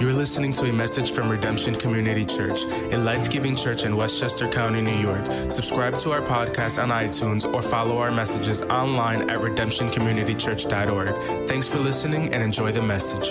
You're listening to a message from Redemption Community Church, a life giving church in Westchester County, New York. Subscribe to our podcast on iTunes or follow our messages online at redemptioncommunitychurch.org. Thanks for listening and enjoy the message.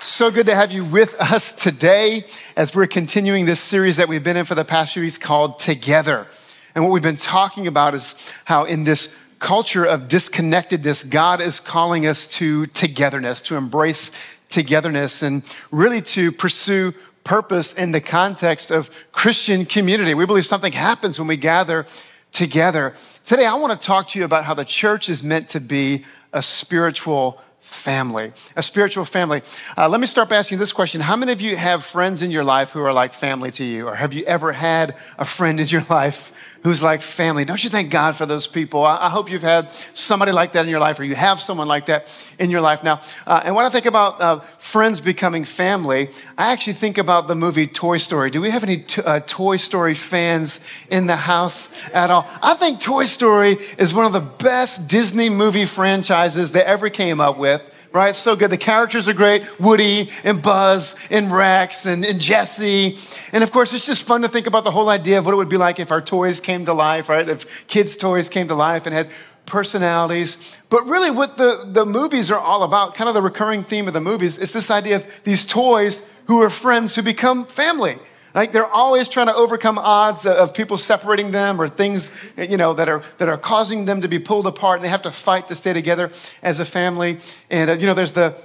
So good to have you with us today as we're continuing this series that we've been in for the past few weeks called Together. And what we've been talking about is how in this culture of disconnectedness, God is calling us to togetherness, to embrace togetherness, and really to pursue purpose in the context of Christian community. We believe something happens when we gather together. Today, I want to talk to you about how the church is meant to be a spiritual family, a spiritual family. Uh, let me start by asking this question How many of you have friends in your life who are like family to you? Or have you ever had a friend in your life who's like family? Don't you thank God for those people? I, I hope you've had somebody like that in your life, or you have someone like that in your life now. Uh, and when I think about uh, friends becoming family, I actually think about the movie Toy Story. Do we have any uh, Toy Story fans in the house at all? I think Toy Story is one of the best Disney movie franchises they ever came up with right? So good. The characters are great Woody and Buzz and Rex and, and Jesse. And of course, it's just fun to think about the whole idea of what it would be like if our toys came to life, right? If kids' toys came to life and had personalities. But really, what the, the movies are all about, kind of the recurring theme of the movies, is this idea of these toys who are friends who become family. Like they're always trying to overcome odds of people separating them or things, you know, that are, that are causing them to be pulled apart and they have to fight to stay together as a family. And, uh, you know, there's the,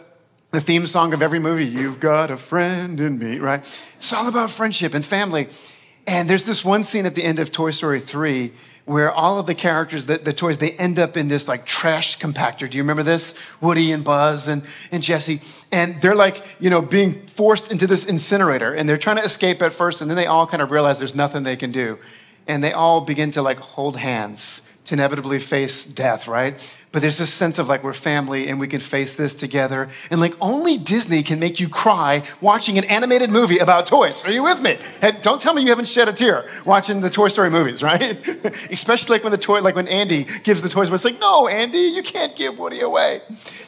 the theme song of every movie, You've Got a Friend in Me, right? It's all about friendship and family. And there's this one scene at the end of Toy Story 3 where all of the characters, the, the toys, they end up in this like trash compactor. Do you remember this? Woody and Buzz and, and Jesse. And they're like, you know, being forced into this incinerator. And they're trying to escape at first, and then they all kind of realize there's nothing they can do. And they all begin to like hold hands to inevitably face death, right? But there's this sense of like we're family and we can face this together. And like only Disney can make you cry watching an animated movie about toys. Are you with me? Hey, don't tell me you haven't shed a tear watching the Toy Story movies, right? Especially like when the toy, like when Andy gives the toys away. It's like, no, Andy, you can't give Woody away.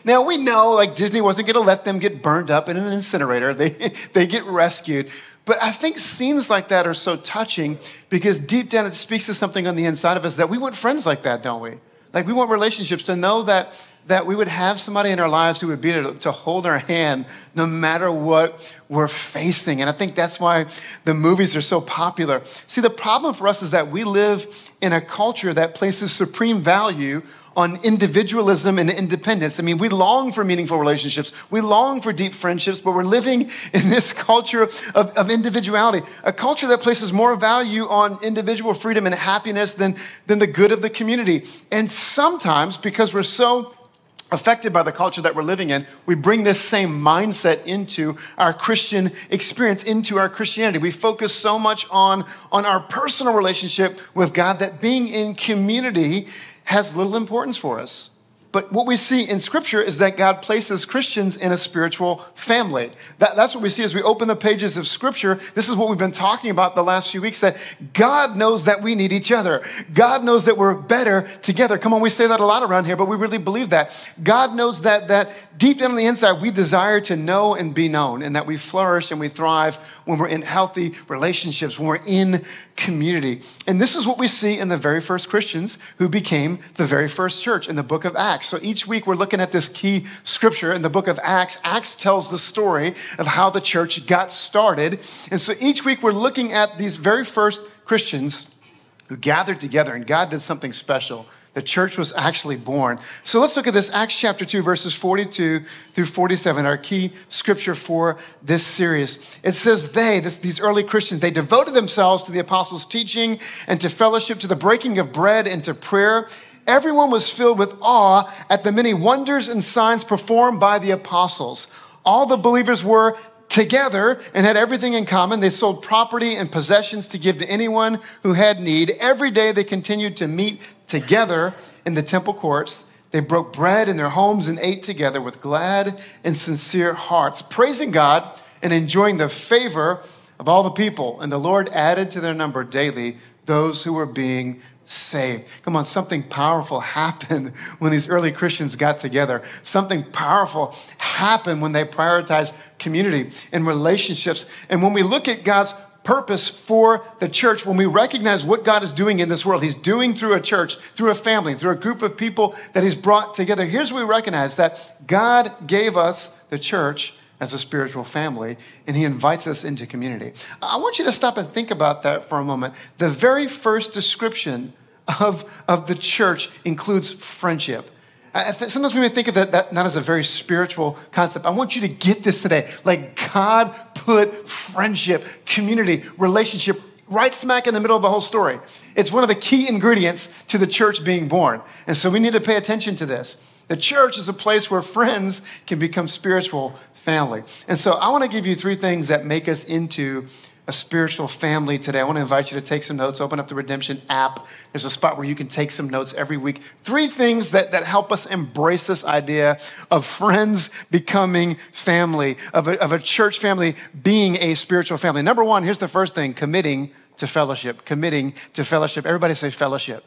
Now we know like Disney wasn't to let them get burned up in an incinerator. They they get rescued. But I think scenes like that are so touching because deep down it speaks to something on the inside of us that we want friends like that, don't we? Like we want relationships to know that that we would have somebody in our lives who would be to, to hold our hand no matter what we're facing. And I think that's why the movies are so popular. See, the problem for us is that we live in a culture that places supreme value on individualism and independence. I mean, we long for meaningful relationships, we long for deep friendships, but we're living in this culture of, of individuality, a culture that places more value on individual freedom and happiness than, than the good of the community. And sometimes, because we're so affected by the culture that we're living in, we bring this same mindset into our Christian experience, into our Christianity. We focus so much on, on our personal relationship with God that being in community has little importance for us. But what we see in Scripture is that God places Christians in a spiritual family. That, that's what we see as we open the pages of Scripture. This is what we've been talking about the last few weeks that God knows that we need each other. God knows that we're better together. Come on, we say that a lot around here, but we really believe that. God knows that, that deep down on the inside, we desire to know and be known, and that we flourish and we thrive when we're in healthy relationships, when we're in community. And this is what we see in the very first Christians who became the very first church in the book of Acts. So each week we're looking at this key scripture in the book of Acts. Acts tells the story of how the church got started. And so each week we're looking at these very first Christians who gathered together and God did something special the church was actually born. So let's look at this Acts chapter 2, verses 42 through 47, our key scripture for this series. It says, They, this, these early Christians, they devoted themselves to the apostles' teaching and to fellowship, to the breaking of bread and to prayer. Everyone was filled with awe at the many wonders and signs performed by the apostles. All the believers were together and had everything in common. They sold property and possessions to give to anyone who had need. Every day they continued to meet together in the temple courts. They broke bread in their homes and ate together with glad and sincere hearts, praising God and enjoying the favor of all the people. And the Lord added to their number daily those who were being saved. Come on, something powerful happened when these early Christians got together. Something powerful happened when they prioritized community and relationships. And when we look at God's purpose for the church, when we recognize what God is doing in this world, He's doing through a church, through a family, through a group of people that He's brought together, here's what we recognize that God gave us the church as a spiritual family, and he invites us into community. I want you to stop and think about that for a moment. The very first description of, of the church includes friendship. Sometimes we may think of that, that not as a very spiritual concept. I want you to get this today. Like God put friendship, community, relationship right smack in the middle of the whole story. It's one of the key ingredients to the church being born. And so we need to pay attention to this. The church is a place where friends can become spiritual family. And so I want to give you three things that make us into a spiritual family today. I want to invite you to take some notes. Open up the Redemption app. There's a spot where you can take some notes every week. Three things that, that help us embrace this idea of friends becoming family, of a, of a church family being a spiritual family. Number one, here's the first thing committing to fellowship. Committing to fellowship. Everybody say fellowship.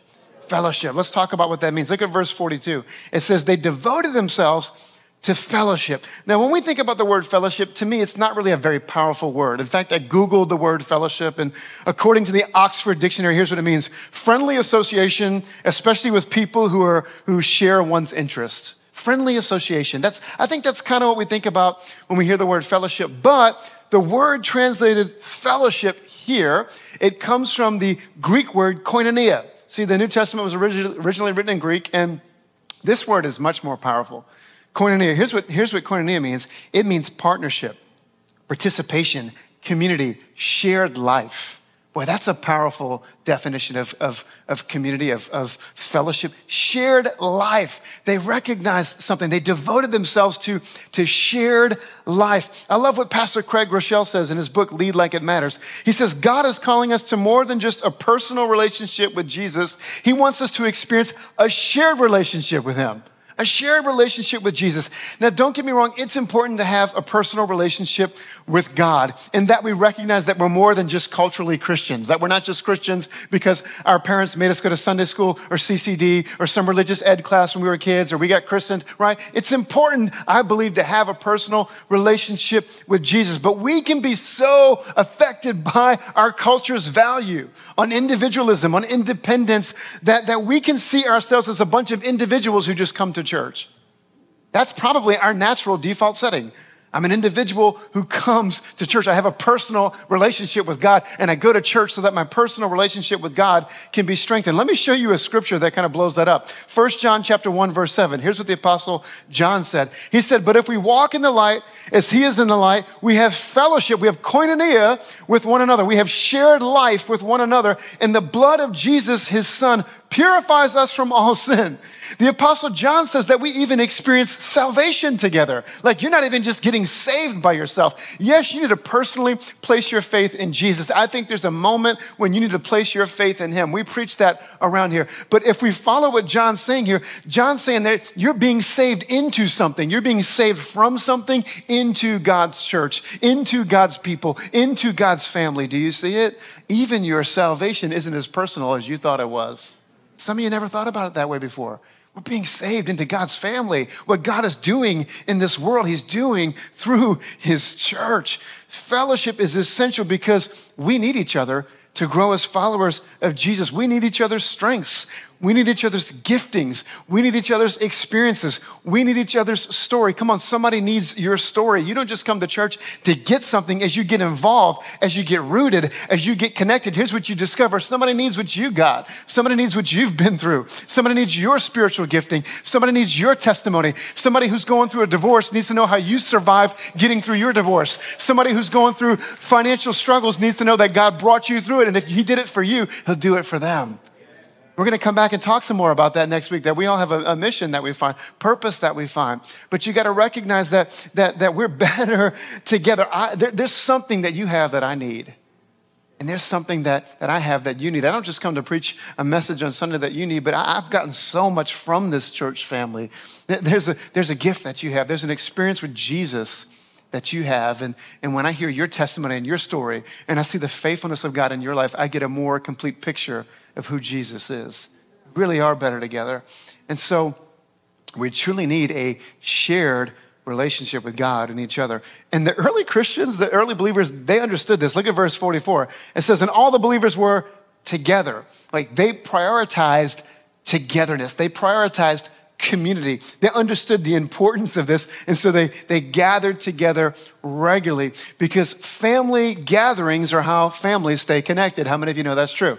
Fellowship. Let's talk about what that means. Look at verse 42. It says, They devoted themselves to fellowship. Now, when we think about the word fellowship, to me, it's not really a very powerful word. In fact, I Googled the word fellowship, and according to the Oxford Dictionary, here's what it means friendly association, especially with people who, are, who share one's interests. Friendly association. That's, I think that's kind of what we think about when we hear the word fellowship. But the word translated fellowship here, it comes from the Greek word koinonia. See, the New Testament was originally, originally written in Greek, and this word is much more powerful. Koinonia, here's what, here's what koinonia means it means partnership, participation, community, shared life. Boy, that's a powerful definition of, of, of community, of, of fellowship. Shared life. They recognized something. They devoted themselves to, to shared life. I love what Pastor Craig Groeschel says in his book, Lead Like It Matters. He says, God is calling us to more than just a personal relationship with Jesus, He wants us to experience a shared relationship with Him a shared relationship with Jesus. Now, don't get me wrong, it's important to have a personal relationship with God and that we recognize that we're more than just culturally Christians, that we're not just Christians because our parents made us go to Sunday school or CCD or some religious ed class when we were kids or we got christened, right? It's important, I believe, to have a personal relationship with Jesus, but we can be so affected by our culture's value on individualism, on independence, that, that we can see ourselves as a bunch of individuals who just come to church. That's probably our natural default setting. I'm an individual who comes to church. I have a personal relationship with God, and I go to church so that my personal relationship with God can be strengthened. Let me show you a scripture that kind of blows that up. 1 John chapter 1, verse 7. Here's what the apostle John said. He said, But if we walk in the light as he is in the light, we have fellowship, we have koinonia with one another. We have shared life with one another, and the blood of Jesus, his son, purifies us from all sin. The Apostle John says that we even experience salvation together. Like you're not even just getting saved by yourself. Yes, you need to personally place your faith in Jesus. I think there's a moment when you need to place your faith in Him. We preach that around here. But if we follow what John's saying here, John's saying that you're being saved into something. You're being saved from something into God's church, into God's people, into God's family. Do you see it? Even your salvation isn't as personal as you thought it was. Some of you never thought about it that way before. We're being saved into God's family. What God is doing in this world, He's doing through His church. Fellowship is essential because we need each other to grow as followers of Jesus. We need each other's strengths. We need each other's giftings. We need each other's experiences. We need each other's story. Come on, somebody needs your story. You don't just come to church to get something as you get involved, as you get rooted, as you get connected. Here's what you discover somebody needs what you got. Somebody needs what you've been through. Somebody needs your spiritual gifting. Somebody needs your testimony. Somebody who's going through a divorce needs to know how you survived getting through your divorce. Somebody who's going through financial struggles needs to know that God brought you through it. And if He did it for you, He'll do it for them. We're going to come back and talk some more about that next week. That we all have a, a mission that we find, purpose that we find. But you got to recognize that, that, that we're better together. I, there, there's something that you have that I need. And there's something that, that I have that you need. I don't just come to preach a message on Sunday that you need, but I, I've gotten so much from this church family. There's a, there's a gift that you have, there's an experience with Jesus that you have. And, and when I hear your testimony and your story, and I see the faithfulness of God in your life, I get a more complete picture of who Jesus is. We really are better together. And so we truly need a shared relationship with God and each other. And the early Christians, the early believers, they understood this. Look at verse 44. It says, And all the believers were together. Like they prioritized togetherness, they prioritized community. They understood the importance of this, and so they, they gathered together regularly because family gatherings are how families stay connected. How many of you know that's true?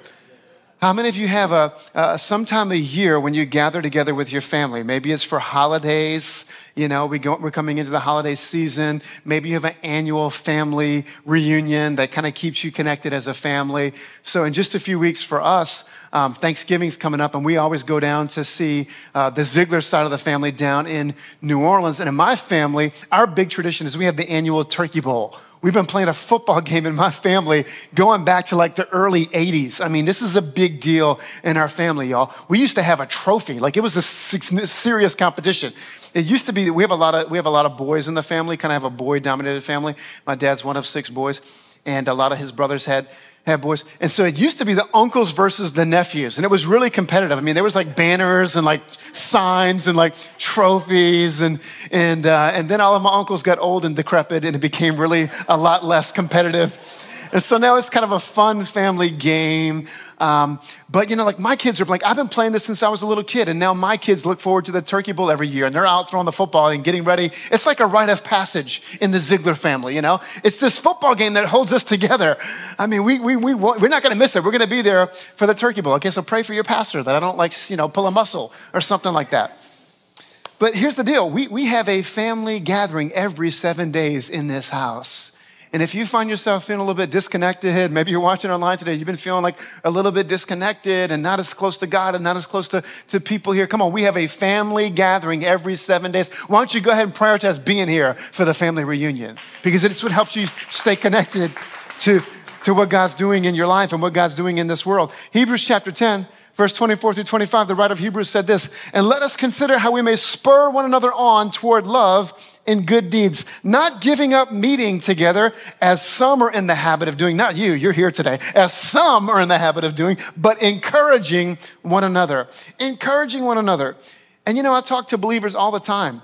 How many of you have a, uh, sometime a year when you gather together with your family? Maybe it's for holidays. You know, we go, we're coming into the holiday season. Maybe you have an annual family reunion that kind of keeps you connected as a family. So, in just a few weeks for us, um, Thanksgiving's coming up, and we always go down to see uh, the Ziegler side of the family down in New Orleans. And in my family, our big tradition is we have the annual Turkey Bowl We've been playing a football game in my family going back to like the early 80s. I mean, this is a big deal in our family, y'all. We used to have a trophy, like it was a serious competition. It used to be that we have a lot of we have a lot of boys in the family, kind of have a boy dominated family. My dad's one of six boys, and a lot of his brothers had have boys. And so it used to be the uncles versus the nephews. And it was really competitive. I mean, there was like banners and like signs and like trophies. And, and, uh, and then all of my uncles got old and decrepit and it became really a lot less competitive. And so now it's kind of a fun family game. Um, but you know, like my kids are like, I've been playing this since I was a little kid, and now my kids look forward to the Turkey Bowl every year, and they're out throwing the football and getting ready. It's like a rite of passage in the Ziegler family, you know? It's this football game that holds us together. I mean, we, we, we, we're not gonna miss it. We're gonna be there for the Turkey Bowl. Okay, so pray for your pastor that I don't like, you know, pull a muscle or something like that. But here's the deal we, we have a family gathering every seven days in this house. And if you find yourself feeling a little bit disconnected, maybe you're watching online today, you've been feeling like a little bit disconnected and not as close to God and not as close to, to people here. Come on, we have a family gathering every seven days. Why don't you go ahead and prioritize being here for the family reunion? Because it's what helps you stay connected to, to what God's doing in your life and what God's doing in this world. Hebrews chapter 10, verse 24 through 25, the writer of Hebrews said this, and let us consider how we may spur one another on toward love in good deeds, not giving up meeting together as some are in the habit of doing, not you, you're here today, as some are in the habit of doing, but encouraging one another. Encouraging one another. And you know, I talk to believers all the time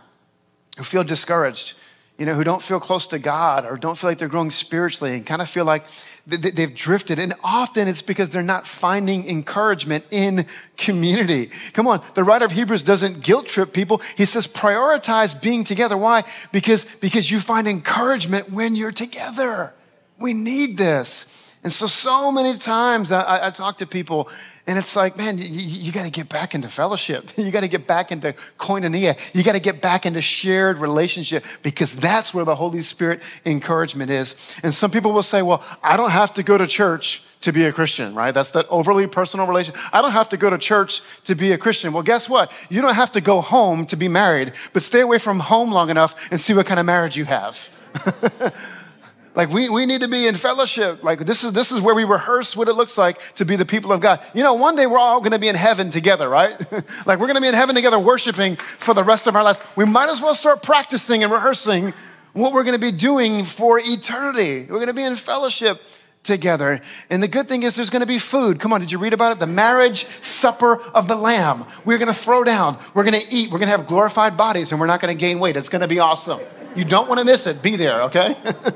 who feel discouraged, you know, who don't feel close to God or don't feel like they're growing spiritually and kind of feel like They've drifted, and often it's because they're not finding encouragement in community. Come on, the writer of Hebrews doesn't guilt trip people. He says prioritize being together. Why? Because, because you find encouragement when you're together. We need this. And so, so many times I, I talk to people and it's like, man, you, you got to get back into fellowship. You got to get back into koinonia. You got to get back into shared relationship because that's where the Holy Spirit encouragement is. And some people will say, well, I don't have to go to church to be a Christian, right? That's that overly personal relation. I don't have to go to church to be a Christian. Well, guess what? You don't have to go home to be married, but stay away from home long enough and see what kind of marriage you have. Like we, we need to be in fellowship. Like this is this is where we rehearse what it looks like to be the people of God. You know, one day we're all gonna be in heaven together, right? like we're gonna be in heaven together worshiping for the rest of our lives. We might as well start practicing and rehearsing what we're gonna be doing for eternity. We're gonna be in fellowship together. And the good thing is there's gonna be food. Come on, did you read about it? The marriage supper of the Lamb. We're gonna throw down, we're gonna eat, we're gonna have glorified bodies, and we're not gonna gain weight. It's gonna be awesome. You don't wanna miss it. Be there, okay?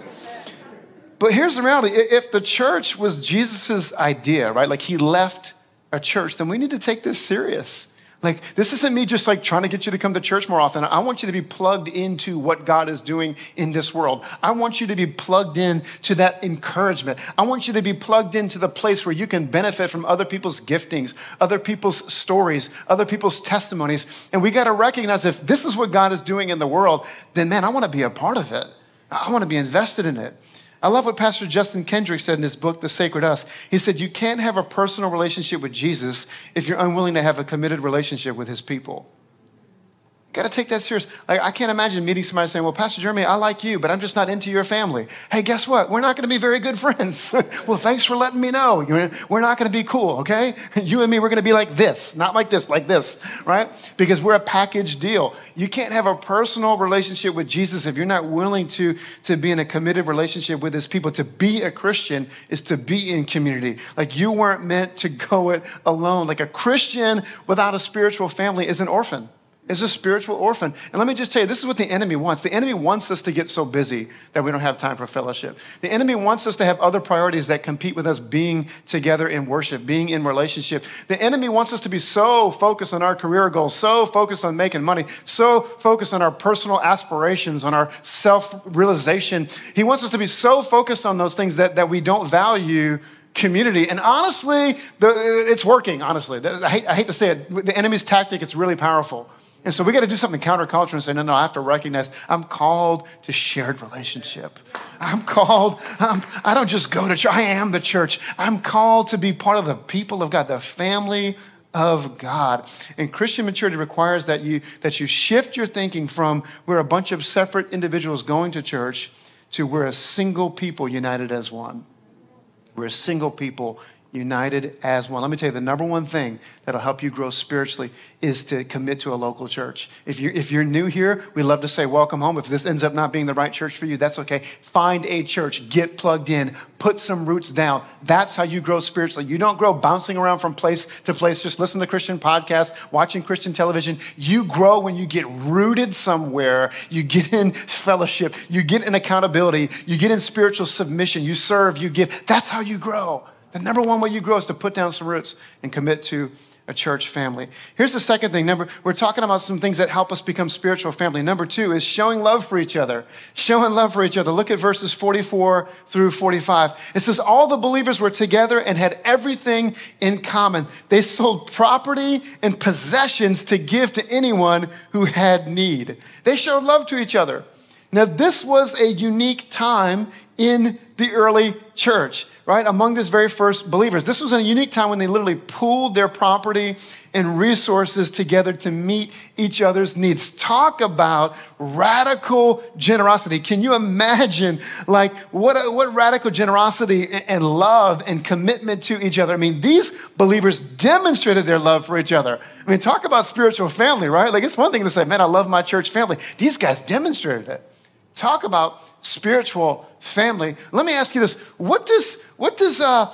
But here's the reality if the church was Jesus' idea, right, like he left a church, then we need to take this serious. Like, this isn't me just like trying to get you to come to church more often. I want you to be plugged into what God is doing in this world. I want you to be plugged in to that encouragement. I want you to be plugged into the place where you can benefit from other people's giftings, other people's stories, other people's testimonies. And we got to recognize if this is what God is doing in the world, then man, I want to be a part of it. I want to be invested in it. I love what Pastor Justin Kendrick said in his book, The Sacred Us. He said, You can't have a personal relationship with Jesus if you're unwilling to have a committed relationship with his people. Got to take that serious. Like, I can't imagine meeting somebody saying, Well, Pastor Jeremy, I like you, but I'm just not into your family. Hey, guess what? We're not going to be very good friends. well, thanks for letting me know. We're not going to be cool, okay? You and me, we're going to be like this, not like this, like this, right? Because we're a package deal. You can't have a personal relationship with Jesus if you're not willing to, to be in a committed relationship with his people. To be a Christian is to be in community. Like, you weren't meant to go it alone. Like, a Christian without a spiritual family is an orphan is a spiritual orphan. And let me just tell you, this is what the enemy wants. The enemy wants us to get so busy that we don't have time for fellowship. The enemy wants us to have other priorities that compete with us being together in worship, being in relationship. The enemy wants us to be so focused on our career goals, so focused on making money, so focused on our personal aspirations, on our self realization. He wants us to be so focused on those things that, that we don't value community. And honestly, the, it's working, honestly. I hate, I hate to say it. The enemy's tactic, it's really powerful. And so we got to do something counterculture and say, no, no, I have to recognize I'm called to shared relationship. I'm called, I'm, I do not just go to church, I am the church. I'm called to be part of the people of God, the family of God. And Christian maturity requires that you, that you shift your thinking from we're a bunch of separate individuals going to church to we're a single people united as one. We're a single people united as one. Let me tell you, the number one thing that'll help you grow spiritually is to commit to a local church. If you're, if you're new here, we love to say welcome home. If this ends up not being the right church for you, that's okay. Find a church, get plugged in, put some roots down. That's how you grow spiritually. You don't grow bouncing around from place to place, just listen to Christian podcasts, watching Christian television. You grow when you get rooted somewhere, you get in fellowship, you get in accountability, you get in spiritual submission, you serve, you give. That's how you grow. The number one way you grow is to put down some roots and commit to a church family. Here's the second thing. Number, we're talking about some things that help us become spiritual family. Number two is showing love for each other. Showing love for each other. Look at verses 44 through 45. It says, All the believers were together and had everything in common. They sold property and possessions to give to anyone who had need. They showed love to each other. Now, this was a unique time in the early church, right? Among this very first believers. This was a unique time when they literally pooled their property and resources together to meet each other's needs. Talk about radical generosity. Can you imagine, like, what, uh, what radical generosity and love and commitment to each other? I mean, these believers demonstrated their love for each other. I mean, talk about spiritual family, right? Like, it's one thing to say, man, I love my church family. These guys demonstrated it. Talk about spiritual family. Let me ask you this: What does what does uh,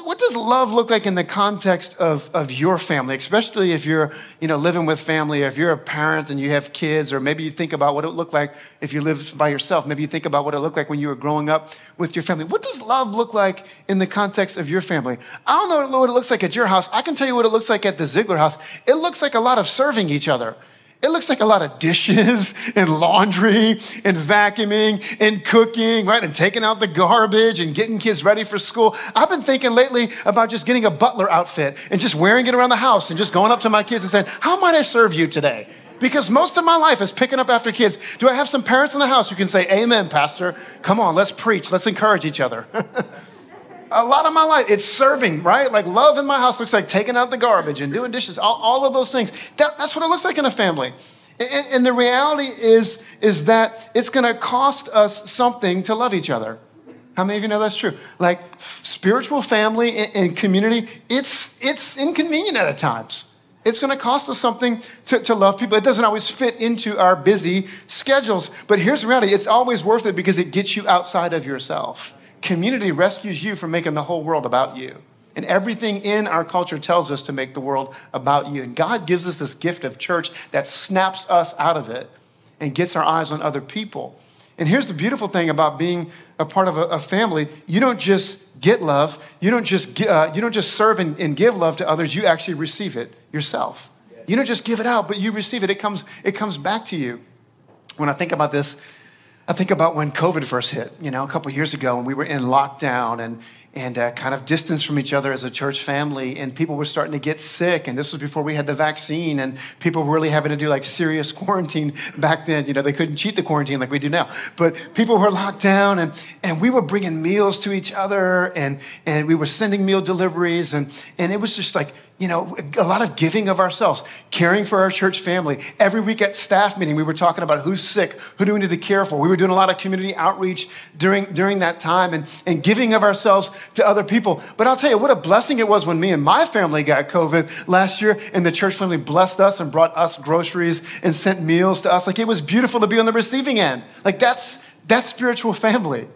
what, does love look like in the context of, of your family, especially if you're you know living with family, or if you're a parent and you have kids, or maybe you think about what it looked like if you lived by yourself. Maybe you think about what it looked like when you were growing up with your family. What does love look like in the context of your family? I don't know what it looks like at your house. I can tell you what it looks like at the Ziegler house. It looks like a lot of serving each other. It looks like a lot of dishes and laundry and vacuuming and cooking, right? And taking out the garbage and getting kids ready for school. I've been thinking lately about just getting a butler outfit and just wearing it around the house and just going up to my kids and saying, How might I serve you today? Because most of my life is picking up after kids. Do I have some parents in the house who can say, Amen, Pastor? Come on, let's preach, let's encourage each other. a lot of my life, it's serving, right? Like love in my house looks like taking out the garbage and doing dishes, all, all of those things. That, that's what it looks like in a family. And, and the reality is, is that it's going to cost us something to love each other. How many of you know that's true? Like spiritual family and, and community, it's, it's inconvenient at times. It's going to cost us something to, to love people. It doesn't always fit into our busy schedules. But here's the reality it's always worth it because it gets you outside of yourself. Community rescues you from making the whole world about you. And everything in our culture tells us to make the world about you. And God gives us this gift of church that snaps us out of it and gets our eyes on other people. And here's the beautiful thing about being a part of a, a family you don't just get love, you don't just, uh, you don't just serve and, and give love to others, you actually receive it yourself. You don't just give it out, but you receive it. It comes, it comes back to you. When I think about this, I think about when COVID first hit, you know, a couple years ago when we were in lockdown and, and uh, kind of distanced from each other as a church family, and people were starting to get sick. And this was before we had the vaccine, and people were really having to do like serious quarantine back then. You know, they couldn't cheat the quarantine like we do now. But people were locked down, and, and we were bringing meals to each other, and, and we were sending meal deliveries, and, and it was just like, you know, a lot of giving of ourselves, caring for our church family. Every week at staff meeting, we were talking about who's sick, who do we need to care for. We were doing a lot of community outreach during, during that time and, and giving of ourselves to other people. But I'll tell you what a blessing it was when me and my family got COVID last year and the church family blessed us and brought us groceries and sent meals to us. Like it was beautiful to be on the receiving end. Like that's, that's spiritual family.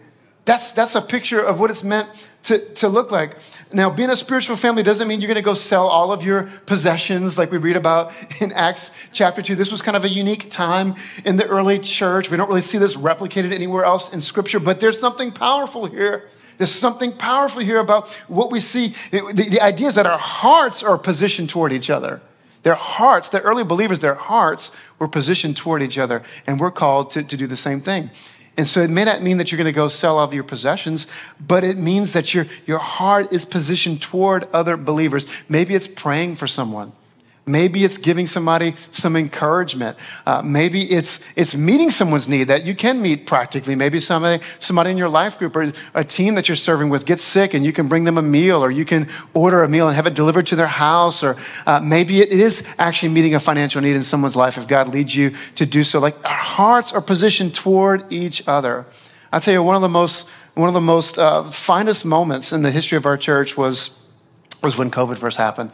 That's, that's a picture of what it's meant to, to look like. Now, being a spiritual family doesn't mean you're going to go sell all of your possessions like we read about in Acts chapter 2. This was kind of a unique time in the early church. We don't really see this replicated anywhere else in Scripture, but there's something powerful here. There's something powerful here about what we see. The, the idea is that our hearts are positioned toward each other. Their hearts, the early believers, their hearts were positioned toward each other, and we're called to, to do the same thing. And so it may not mean that you're going to go sell all of your possessions, but it means that your, your heart is positioned toward other believers. Maybe it's praying for someone. Maybe it's giving somebody some encouragement. Uh, maybe it's, it's meeting someone's need that you can meet practically. Maybe somebody, somebody in your life group or a team that you're serving with gets sick and you can bring them a meal or you can order a meal and have it delivered to their house. Or uh, maybe it is actually meeting a financial need in someone's life if God leads you to do so. Like our hearts are positioned toward each other. I'll tell you, one of the most, one of the most uh, finest moments in the history of our church was, was when COVID first happened.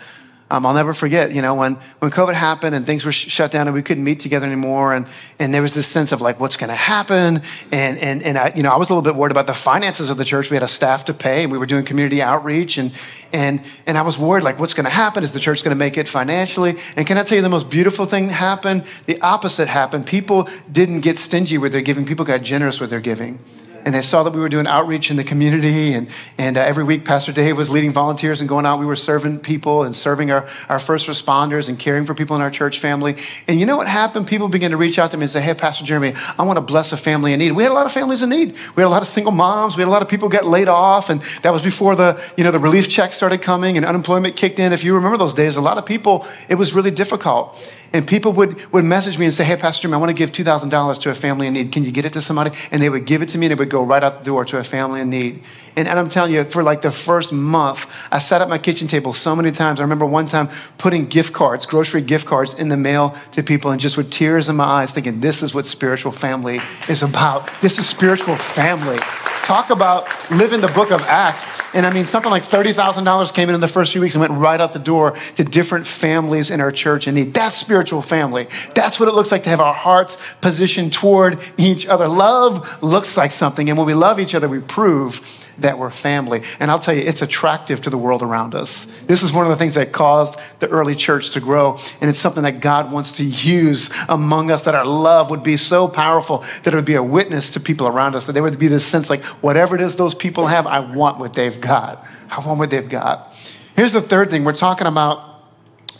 Um, I'll never forget, you know, when, when COVID happened and things were sh- shut down and we couldn't meet together anymore. And, and there was this sense of like, what's going to happen? And, and, and I, you know, I was a little bit worried about the finances of the church. We had a staff to pay and we were doing community outreach. And, and, and I was worried, like, what's going to happen? Is the church going to make it financially? And can I tell you the most beautiful thing happened? The opposite happened. People didn't get stingy with their giving, people got generous with their giving and they saw that we were doing outreach in the community. And, and uh, every week, Pastor Dave was leading volunteers and going out. We were serving people and serving our, our first responders and caring for people in our church family. And you know what happened? People began to reach out to me and say, Hey, Pastor Jeremy, I want to bless a family in need. We had a lot of families in need. We had a lot of single moms. We had a lot of people get laid off. And that was before the, you know, the relief checks started coming and unemployment kicked in. If you remember those days, a lot of people, it was really difficult. And people would, would message me and say, Hey, Pastor Jim, I want to give $2,000 to a family in need. Can you get it to somebody? And they would give it to me and it would go right out the door to a family in need. And, and I'm telling you, for like the first month, I sat at my kitchen table so many times. I remember one time putting gift cards, grocery gift cards, in the mail to people and just with tears in my eyes thinking, This is what spiritual family is about. This is spiritual family. Talk about living the book of Acts. And I mean, something like $30,000 came in in the first few weeks and went right out the door to different families in our church in need. That's spiritual family. That's what it looks like to have our hearts positioned toward each other. Love looks like something. And when we love each other, we prove that we're family. And I'll tell you, it's attractive to the world around us. This is one of the things that caused the early church to grow. And it's something that God wants to use among us, that our love would be so powerful that it would be a witness to people around us, that there would be this sense like, whatever it is those people have, I want what they've got. I want what they've got. Here's the third thing we're talking about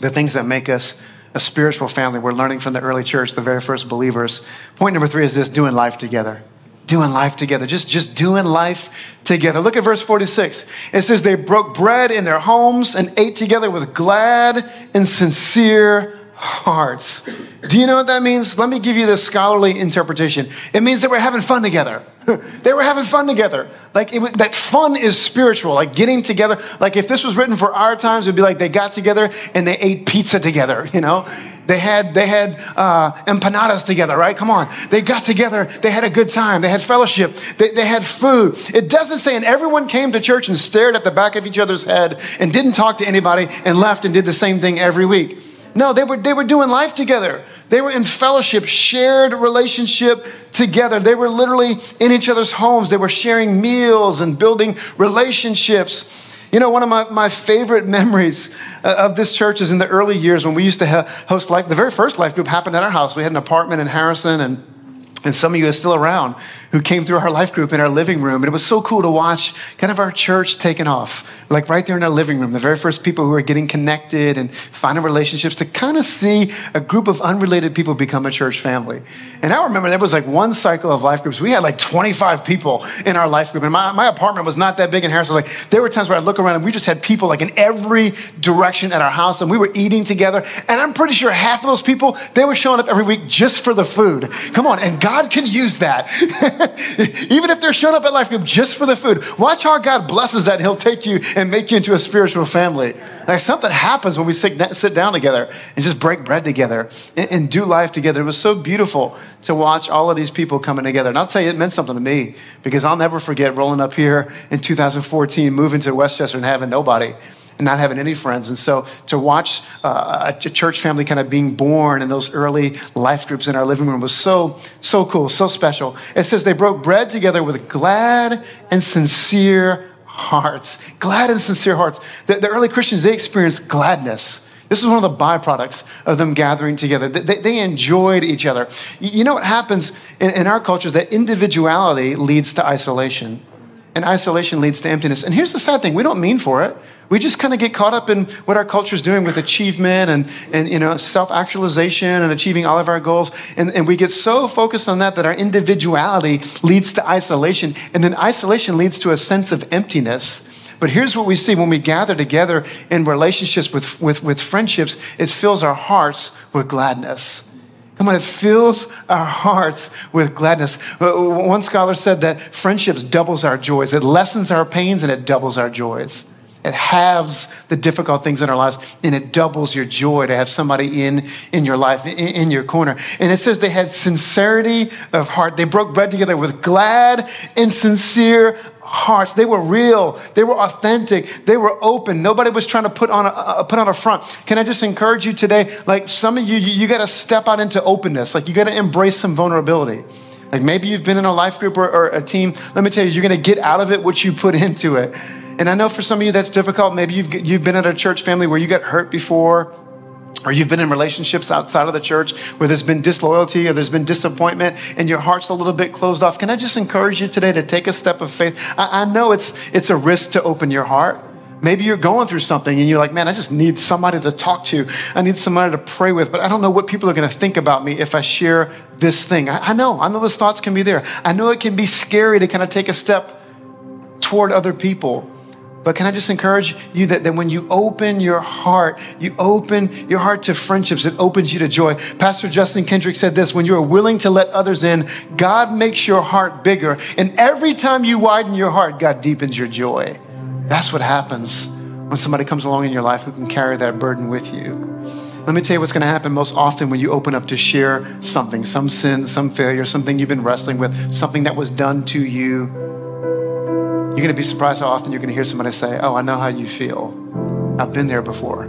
the things that make us a spiritual family. We're learning from the early church, the very first believers. Point number three is this doing life together doing life together, just, just doing life together. Look at verse 46. It says, They broke bread in their homes and ate together with glad and sincere hearts. Do you know what that means? Let me give you the scholarly interpretation. It means that we're having fun together. they were having fun together. Like it, that fun is spiritual, like getting together. Like if this was written for our times, it'd be like they got together and they ate pizza together, you know? They had, they had uh, empanadas together, right? Come on. They got together. They had a good time. They had fellowship. They, they had food. It doesn't say, and everyone came to church and stared at the back of each other's head and didn't talk to anybody and left and did the same thing every week. No, they were, they were doing life together. They were in fellowship, shared relationship together. They were literally in each other's homes. They were sharing meals and building relationships. You know, one of my, my favorite memories uh, of this church is in the early years when we used to host life. The very first life group happened at our house. We had an apartment in Harrison, and and some of you are still around who came through our life group in our living room. And it was so cool to watch kind of our church taking off, like right there in our living room, the very first people who are getting connected and finding relationships to kind of see a group of unrelated people become a church family. And I remember that was like one cycle of life groups. We had like 25 people in our life group. And my, my apartment was not that big in Harrison. Like there were times where I'd look around and we just had people like in every direction at our house and we were eating together. And I'm pretty sure half of those people, they were showing up every week just for the food. Come on. And God God can use that. Even if they're showing up at Life Group just for the food, watch how God blesses that. He'll take you and make you into a spiritual family. Like something happens when we sit, sit down together and just break bread together and, and do life together. It was so beautiful to watch all of these people coming together. And I'll tell you, it meant something to me because I'll never forget rolling up here in 2014, moving to Westchester and having nobody and not having any friends. And so to watch uh, a church family kind of being born in those early life groups in our living room was so, so cool, so special. It says they broke bread together with glad and sincere hearts. Glad and sincere hearts. The, the early Christians, they experienced gladness. This is one of the byproducts of them gathering together. They, they enjoyed each other. You know what happens in, in our culture is that individuality leads to isolation, and isolation leads to emptiness. And here's the sad thing we don't mean for it. We just kind of get caught up in what our culture is doing with achievement and, and you know, self-actualization and achieving all of our goals. And, and we get so focused on that that our individuality leads to isolation. And then isolation leads to a sense of emptiness. But here's what we see when we gather together in relationships with, with, with friendships, it fills our hearts with gladness. Come on, it fills our hearts with gladness. Uh, one scholar said that friendships doubles our joys. It lessens our pains and it doubles our joys. It halves the difficult things in our lives and it doubles your joy to have somebody in, in your life, in, in your corner. And it says they had sincerity of heart. They broke bread together with glad and sincere hearts. They were real. They were authentic. They were open. Nobody was trying to put on a, uh, put on a front. Can I just encourage you today? Like some of you, you, you got to step out into openness. Like you got to embrace some vulnerability. Like maybe you've been in a life group or, or a team. Let me tell you, you're going to get out of it what you put into it. And I know for some of you that's difficult. Maybe you've, you've been in a church family where you got hurt before, or you've been in relationships outside of the church where there's been disloyalty or there's been disappointment and your heart's a little bit closed off. Can I just encourage you today to take a step of faith? I, I know it's, it's a risk to open your heart. Maybe you're going through something and you're like, man, I just need somebody to talk to. I need somebody to pray with, but I don't know what people are going to think about me if I share this thing. I, I know, I know those thoughts can be there. I know it can be scary to kind of take a step toward other people. But can I just encourage you that, that when you open your heart, you open your heart to friendships, it opens you to joy. Pastor Justin Kendrick said this when you are willing to let others in, God makes your heart bigger. And every time you widen your heart, God deepens your joy. That's what happens when somebody comes along in your life who can carry that burden with you. Let me tell you what's going to happen most often when you open up to share something, some sin, some failure, something you've been wrestling with, something that was done to you you're going to be surprised how often you're going to hear somebody say, Oh, I know how you feel. I've been there before.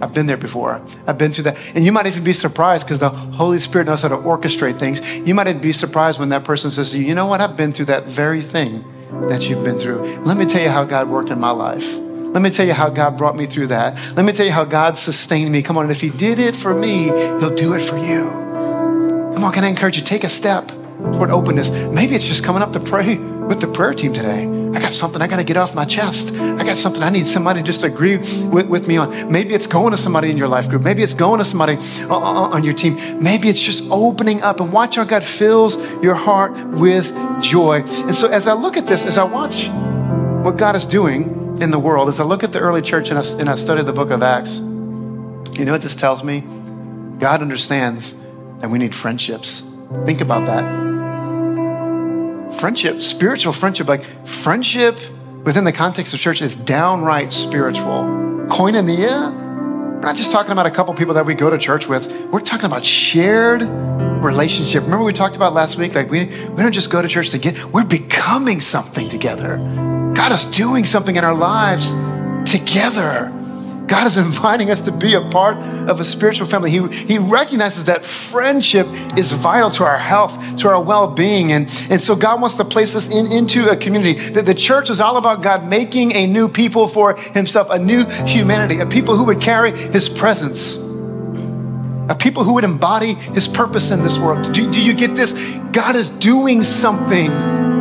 I've been there before. I've been through that. And you might even be surprised because the Holy Spirit knows how to orchestrate things. You might even be surprised when that person says to you, You know what? I've been through that very thing that you've been through. Let me tell you how God worked in my life. Let me tell you how God brought me through that. Let me tell you how God sustained me. Come on, and if He did it for me, He'll do it for you. Come on, can I encourage you? Take a step toward openness. Maybe it's just coming up to pray with the prayer team today. I got something I got to get off my chest. I got something I need somebody to just agree with, with me on. Maybe it's going to somebody in your life group. Maybe it's going to somebody on, on your team. Maybe it's just opening up and watch how God fills your heart with joy. And so as I look at this, as I watch what God is doing in the world, as I look at the early church and I, and I study the book of Acts, you know what this tells me? God understands that we need friendships. Think about that friendship, spiritual friendship, like friendship within the context of church is downright spiritual. Koinonia, we're not just talking about a couple people that we go to church with. We're talking about shared relationship. Remember we talked about last week? Like we, we don't just go to church to get, we're becoming something together. God is doing something in our lives together. God is inviting us to be a part of a spiritual family. He, he recognizes that friendship is vital to our health, to our well being. And, and so God wants to place us in, into a community. That the church is all about God making a new people for Himself, a new humanity, a people who would carry His presence, a people who would embody His purpose in this world. Do, do you get this? God is doing something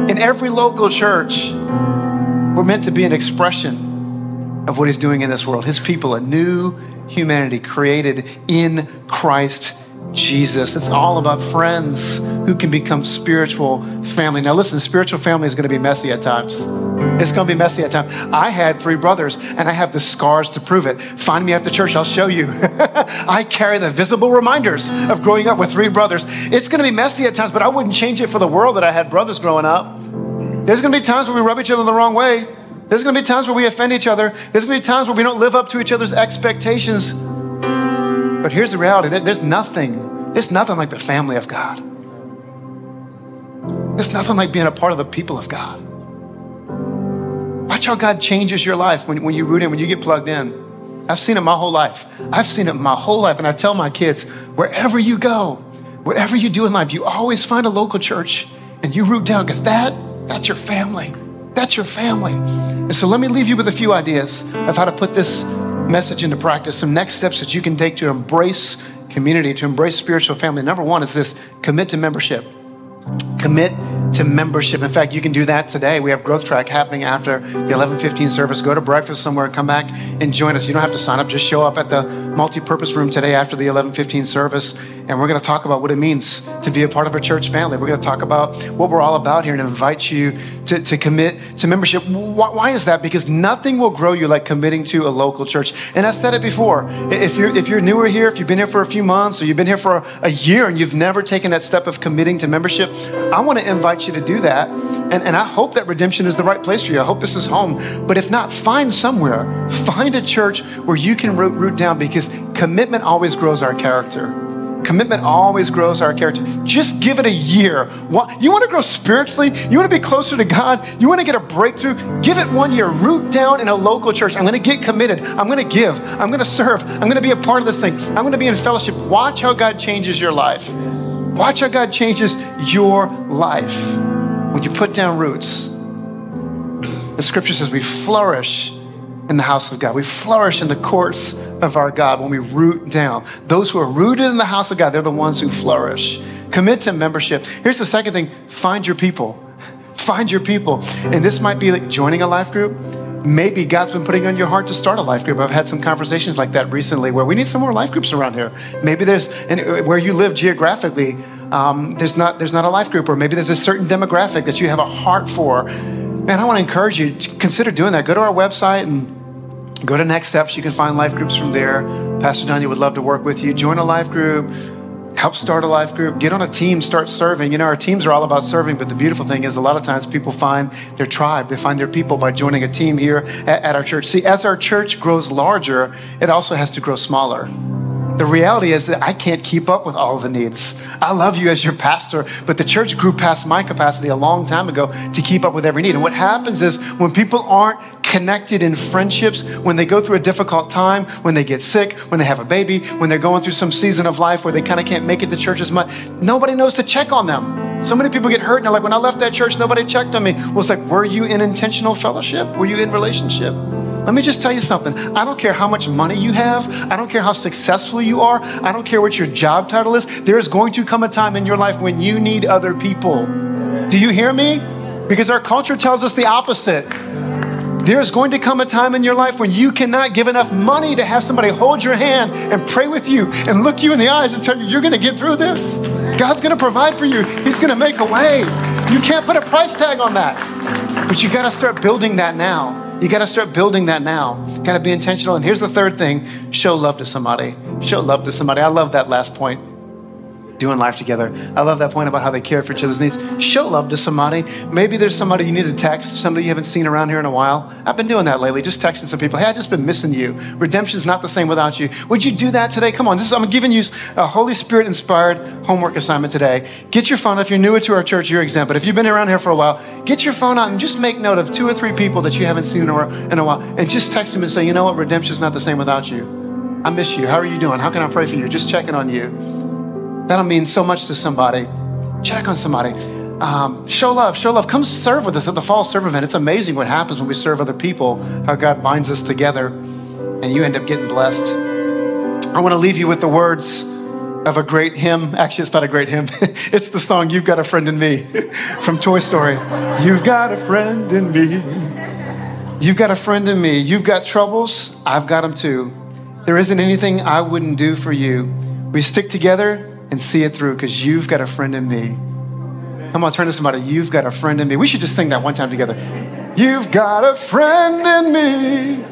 in every local church. We're meant to be an expression of what he's doing in this world. His people, a new humanity created in Christ Jesus. It's all about friends who can become spiritual family. Now, listen, spiritual family is going to be messy at times. It's gonna be messy at times. I had three brothers and I have the scars to prove it. Find me after church, I'll show you. I carry the visible reminders of growing up with three brothers. It's gonna be messy at times, but I wouldn't change it for the world that I had brothers growing up. There's gonna be times where we rub each other the wrong way. There's gonna be times where we offend each other. There's gonna be times where we don't live up to each other's expectations. But here's the reality there's nothing, there's nothing like the family of God. There's nothing like being a part of the people of God. Watch how God changes your life when, when you root in, when you get plugged in. I've seen it my whole life. I've seen it my whole life. And I tell my kids, wherever you go, whatever you do in life, you always find a local church and you root down because that, that's your family. That's your family. And so let me leave you with a few ideas of how to put this message into practice, some next steps that you can take to embrace community, to embrace spiritual family. Number one is this commit to membership. Commit to membership. In fact, you can do that today. We have Growth Track happening after the 11:15 service. Go to breakfast somewhere, come back and join us. You don't have to sign up. Just show up at the multi-purpose room today after the 11:15 service, and we're going to talk about what it means to be a part of a church family. We're going to talk about what we're all about here and invite you to, to commit to membership. Why, why is that? Because nothing will grow you like committing to a local church. And I said it before. If you're if you're newer here, if you've been here for a few months, or you've been here for a, year and you've never taken that step of committing to membership, I want to invite you to do that. And, and I hope that redemption is the right place for you. I hope this is home. But if not, find somewhere. Find a church where you can root, root down because commitment always grows our character. Commitment always grows our character. Just give it a year. You want to grow spiritually? You want to be closer to God? You want to get a breakthrough? Give it one year. Root down in a local church. I'm going to get committed. I'm going to give. I'm going to serve. I'm going to be a part of this thing. I'm going to be in fellowship. Watch how God changes your life. Watch how God changes your life when you put down roots. The scripture says we flourish in the house of God. We flourish in the courts of our God when we root down. Those who are rooted in the house of God, they're the ones who flourish. Commit to membership. Here's the second thing find your people. Find your people. And this might be like joining a life group. Maybe God's been putting on your heart to start a life group. I've had some conversations like that recently where we need some more life groups around here. Maybe there's, and where you live geographically, um, there's, not, there's not a life group, or maybe there's a certain demographic that you have a heart for. Man, I want to encourage you to consider doing that. Go to our website and Go to Next Steps. You can find life groups from there. Pastor Daniel would love to work with you. Join a life group. Help start a life group. Get on a team. Start serving. You know, our teams are all about serving, but the beautiful thing is a lot of times people find their tribe. They find their people by joining a team here at, at our church. See, as our church grows larger, it also has to grow smaller. The reality is that I can't keep up with all the needs. I love you as your pastor, but the church grew past my capacity a long time ago to keep up with every need. And what happens is when people aren't connected in friendships, when they go through a difficult time, when they get sick, when they have a baby, when they're going through some season of life where they kind of can't make it to church as much, nobody knows to check on them. So many people get hurt and they're like, when I left that church, nobody checked on me. Well, it's like, were you in intentional fellowship? Were you in relationship? Let me just tell you something. I don't care how much money you have. I don't care how successful you are. I don't care what your job title is. There is going to come a time in your life when you need other people. Do you hear me? Because our culture tells us the opposite. There's going to come a time in your life when you cannot give enough money to have somebody hold your hand and pray with you and look you in the eyes and tell you, you're going to get through this. God's going to provide for you, He's going to make a way. You can't put a price tag on that. But you got to start building that now. You got to start building that now. Got to be intentional. And here's the third thing show love to somebody. Show love to somebody. I love that last point doing life together. I love that point about how they care for each other's needs. Show love to somebody. Maybe there's somebody you need to text, somebody you haven't seen around here in a while. I've been doing that lately, just texting some people. Hey, I've just been missing you. Redemption's not the same without you. Would you do that today? Come on, this is, I'm giving you a Holy Spirit inspired homework assignment today. Get your phone. If you're newer to our church, you're exempt. But if you've been around here for a while, get your phone out and just make note of two or three people that you haven't seen in a while, and just text them and say, you know what, redemption's not the same without you. I miss you. How are you doing? How can I pray for you? Just checking on you. That'll mean so much to somebody. Check on somebody. Um, show love, show love. Come serve with us at the fall serve event. It's amazing what happens when we serve other people, how God binds us together, and you end up getting blessed. I want to leave you with the words of a great hymn. Actually, it's not a great hymn. it's the song You've Got a Friend in Me from Toy Story. You've got a friend in me. You've got a friend in me. You've got troubles. I've got them too. There isn't anything I wouldn't do for you. We stick together and see it through because you've got a friend in me. Come on, turn to somebody. You've got a friend in me. We should just sing that one time together. You've got a friend in me.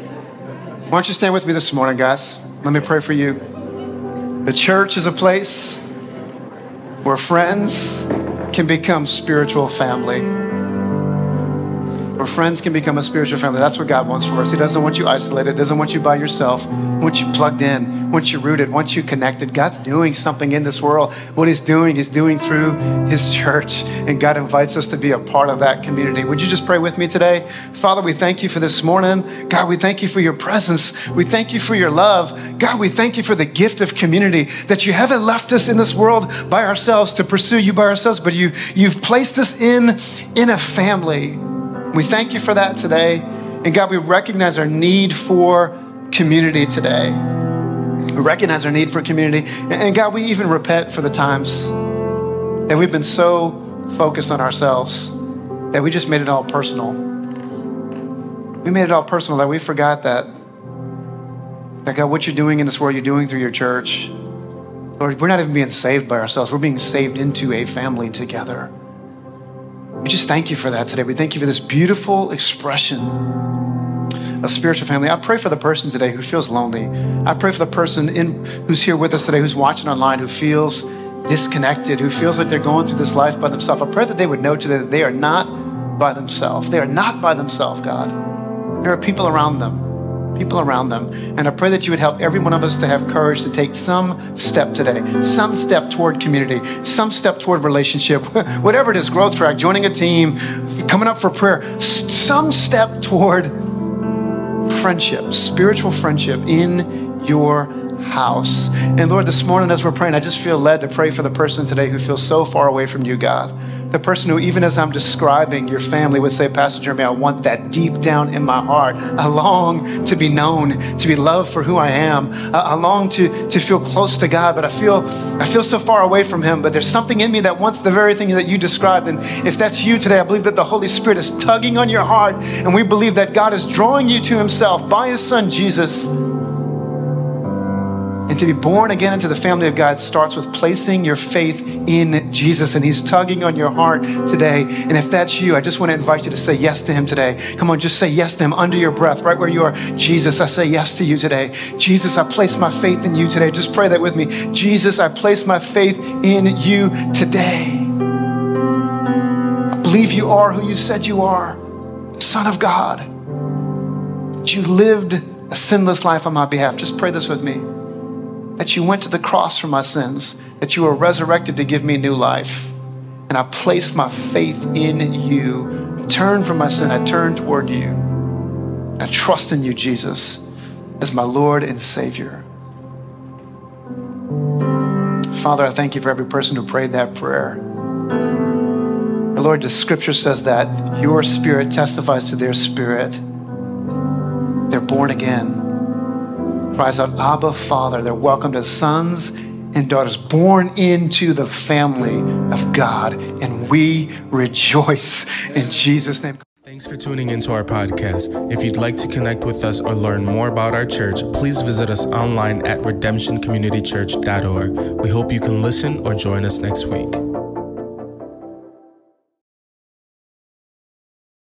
Why don't you stand with me this morning, guys? Let me pray for you. The church is a place where friends can become spiritual family where friends can become a spiritual family. That's what God wants for us. He doesn't want you isolated, doesn't want you by yourself, wants you plugged in, wants you rooted, wants you connected. God's doing something in this world. What He's doing, He's doing through His church, and God invites us to be a part of that community. Would you just pray with me today? Father, we thank you for this morning. God, we thank you for your presence. We thank you for your love. God, we thank you for the gift of community that you haven't left us in this world by ourselves to pursue you by ourselves, but you, you've placed us in, in a family. We thank you for that today. And God, we recognize our need for community today. We recognize our need for community. And God, we even repent for the times that we've been so focused on ourselves that we just made it all personal. We made it all personal that we forgot that, that God, what you're doing in this world, you're doing through your church. Lord, we're not even being saved by ourselves. We're being saved into a family together. We just thank you for that today. We thank you for this beautiful expression of spiritual family. I pray for the person today who feels lonely. I pray for the person in, who's here with us today, who's watching online, who feels disconnected, who feels like they're going through this life by themselves. I pray that they would know today that they are not by themselves. They are not by themselves, God. There are people around them people around them. And I pray that you would help every one of us to have courage to take some step today, some step toward community, some step toward relationship, whatever it is growth track, joining a team, coming up for prayer, some step toward friendship, spiritual friendship in your house. And Lord, this morning as we're praying, I just feel led to pray for the person today who feels so far away from you, God. The person who, even as I'm describing your family, would say, Pastor Jeremy, I want that deep down in my heart. I long to be known, to be loved for who I am. I long to, to feel close to God, but I feel, I feel so far away from Him. But there's something in me that wants the very thing that you described. And if that's you today, I believe that the Holy Spirit is tugging on your heart. And we believe that God is drawing you to Himself by His Son, Jesus. To be born again into the family of God starts with placing your faith in Jesus. And He's tugging on your heart today. And if that's you, I just want to invite you to say yes to Him today. Come on, just say yes to Him under your breath, right where you are. Jesus, I say yes to you today. Jesus, I place my faith in you today. Just pray that with me. Jesus, I place my faith in you today. I believe you are who you said you are, Son of God. That you lived a sinless life on my behalf. Just pray this with me that you went to the cross for my sins, that you were resurrected to give me new life. And I place my faith in you. I turn from my sin, I turn toward you. I trust in you, Jesus, as my Lord and Savior. Father, I thank you for every person who prayed that prayer. Lord, the scripture says that your spirit testifies to their spirit. They're born again cries out, Abba, Father. They're welcomed as sons and daughters born into the family of God. And we rejoice in Jesus' name. Thanks for tuning into our podcast. If you'd like to connect with us or learn more about our church, please visit us online at redemptioncommunitychurch.org. We hope you can listen or join us next week.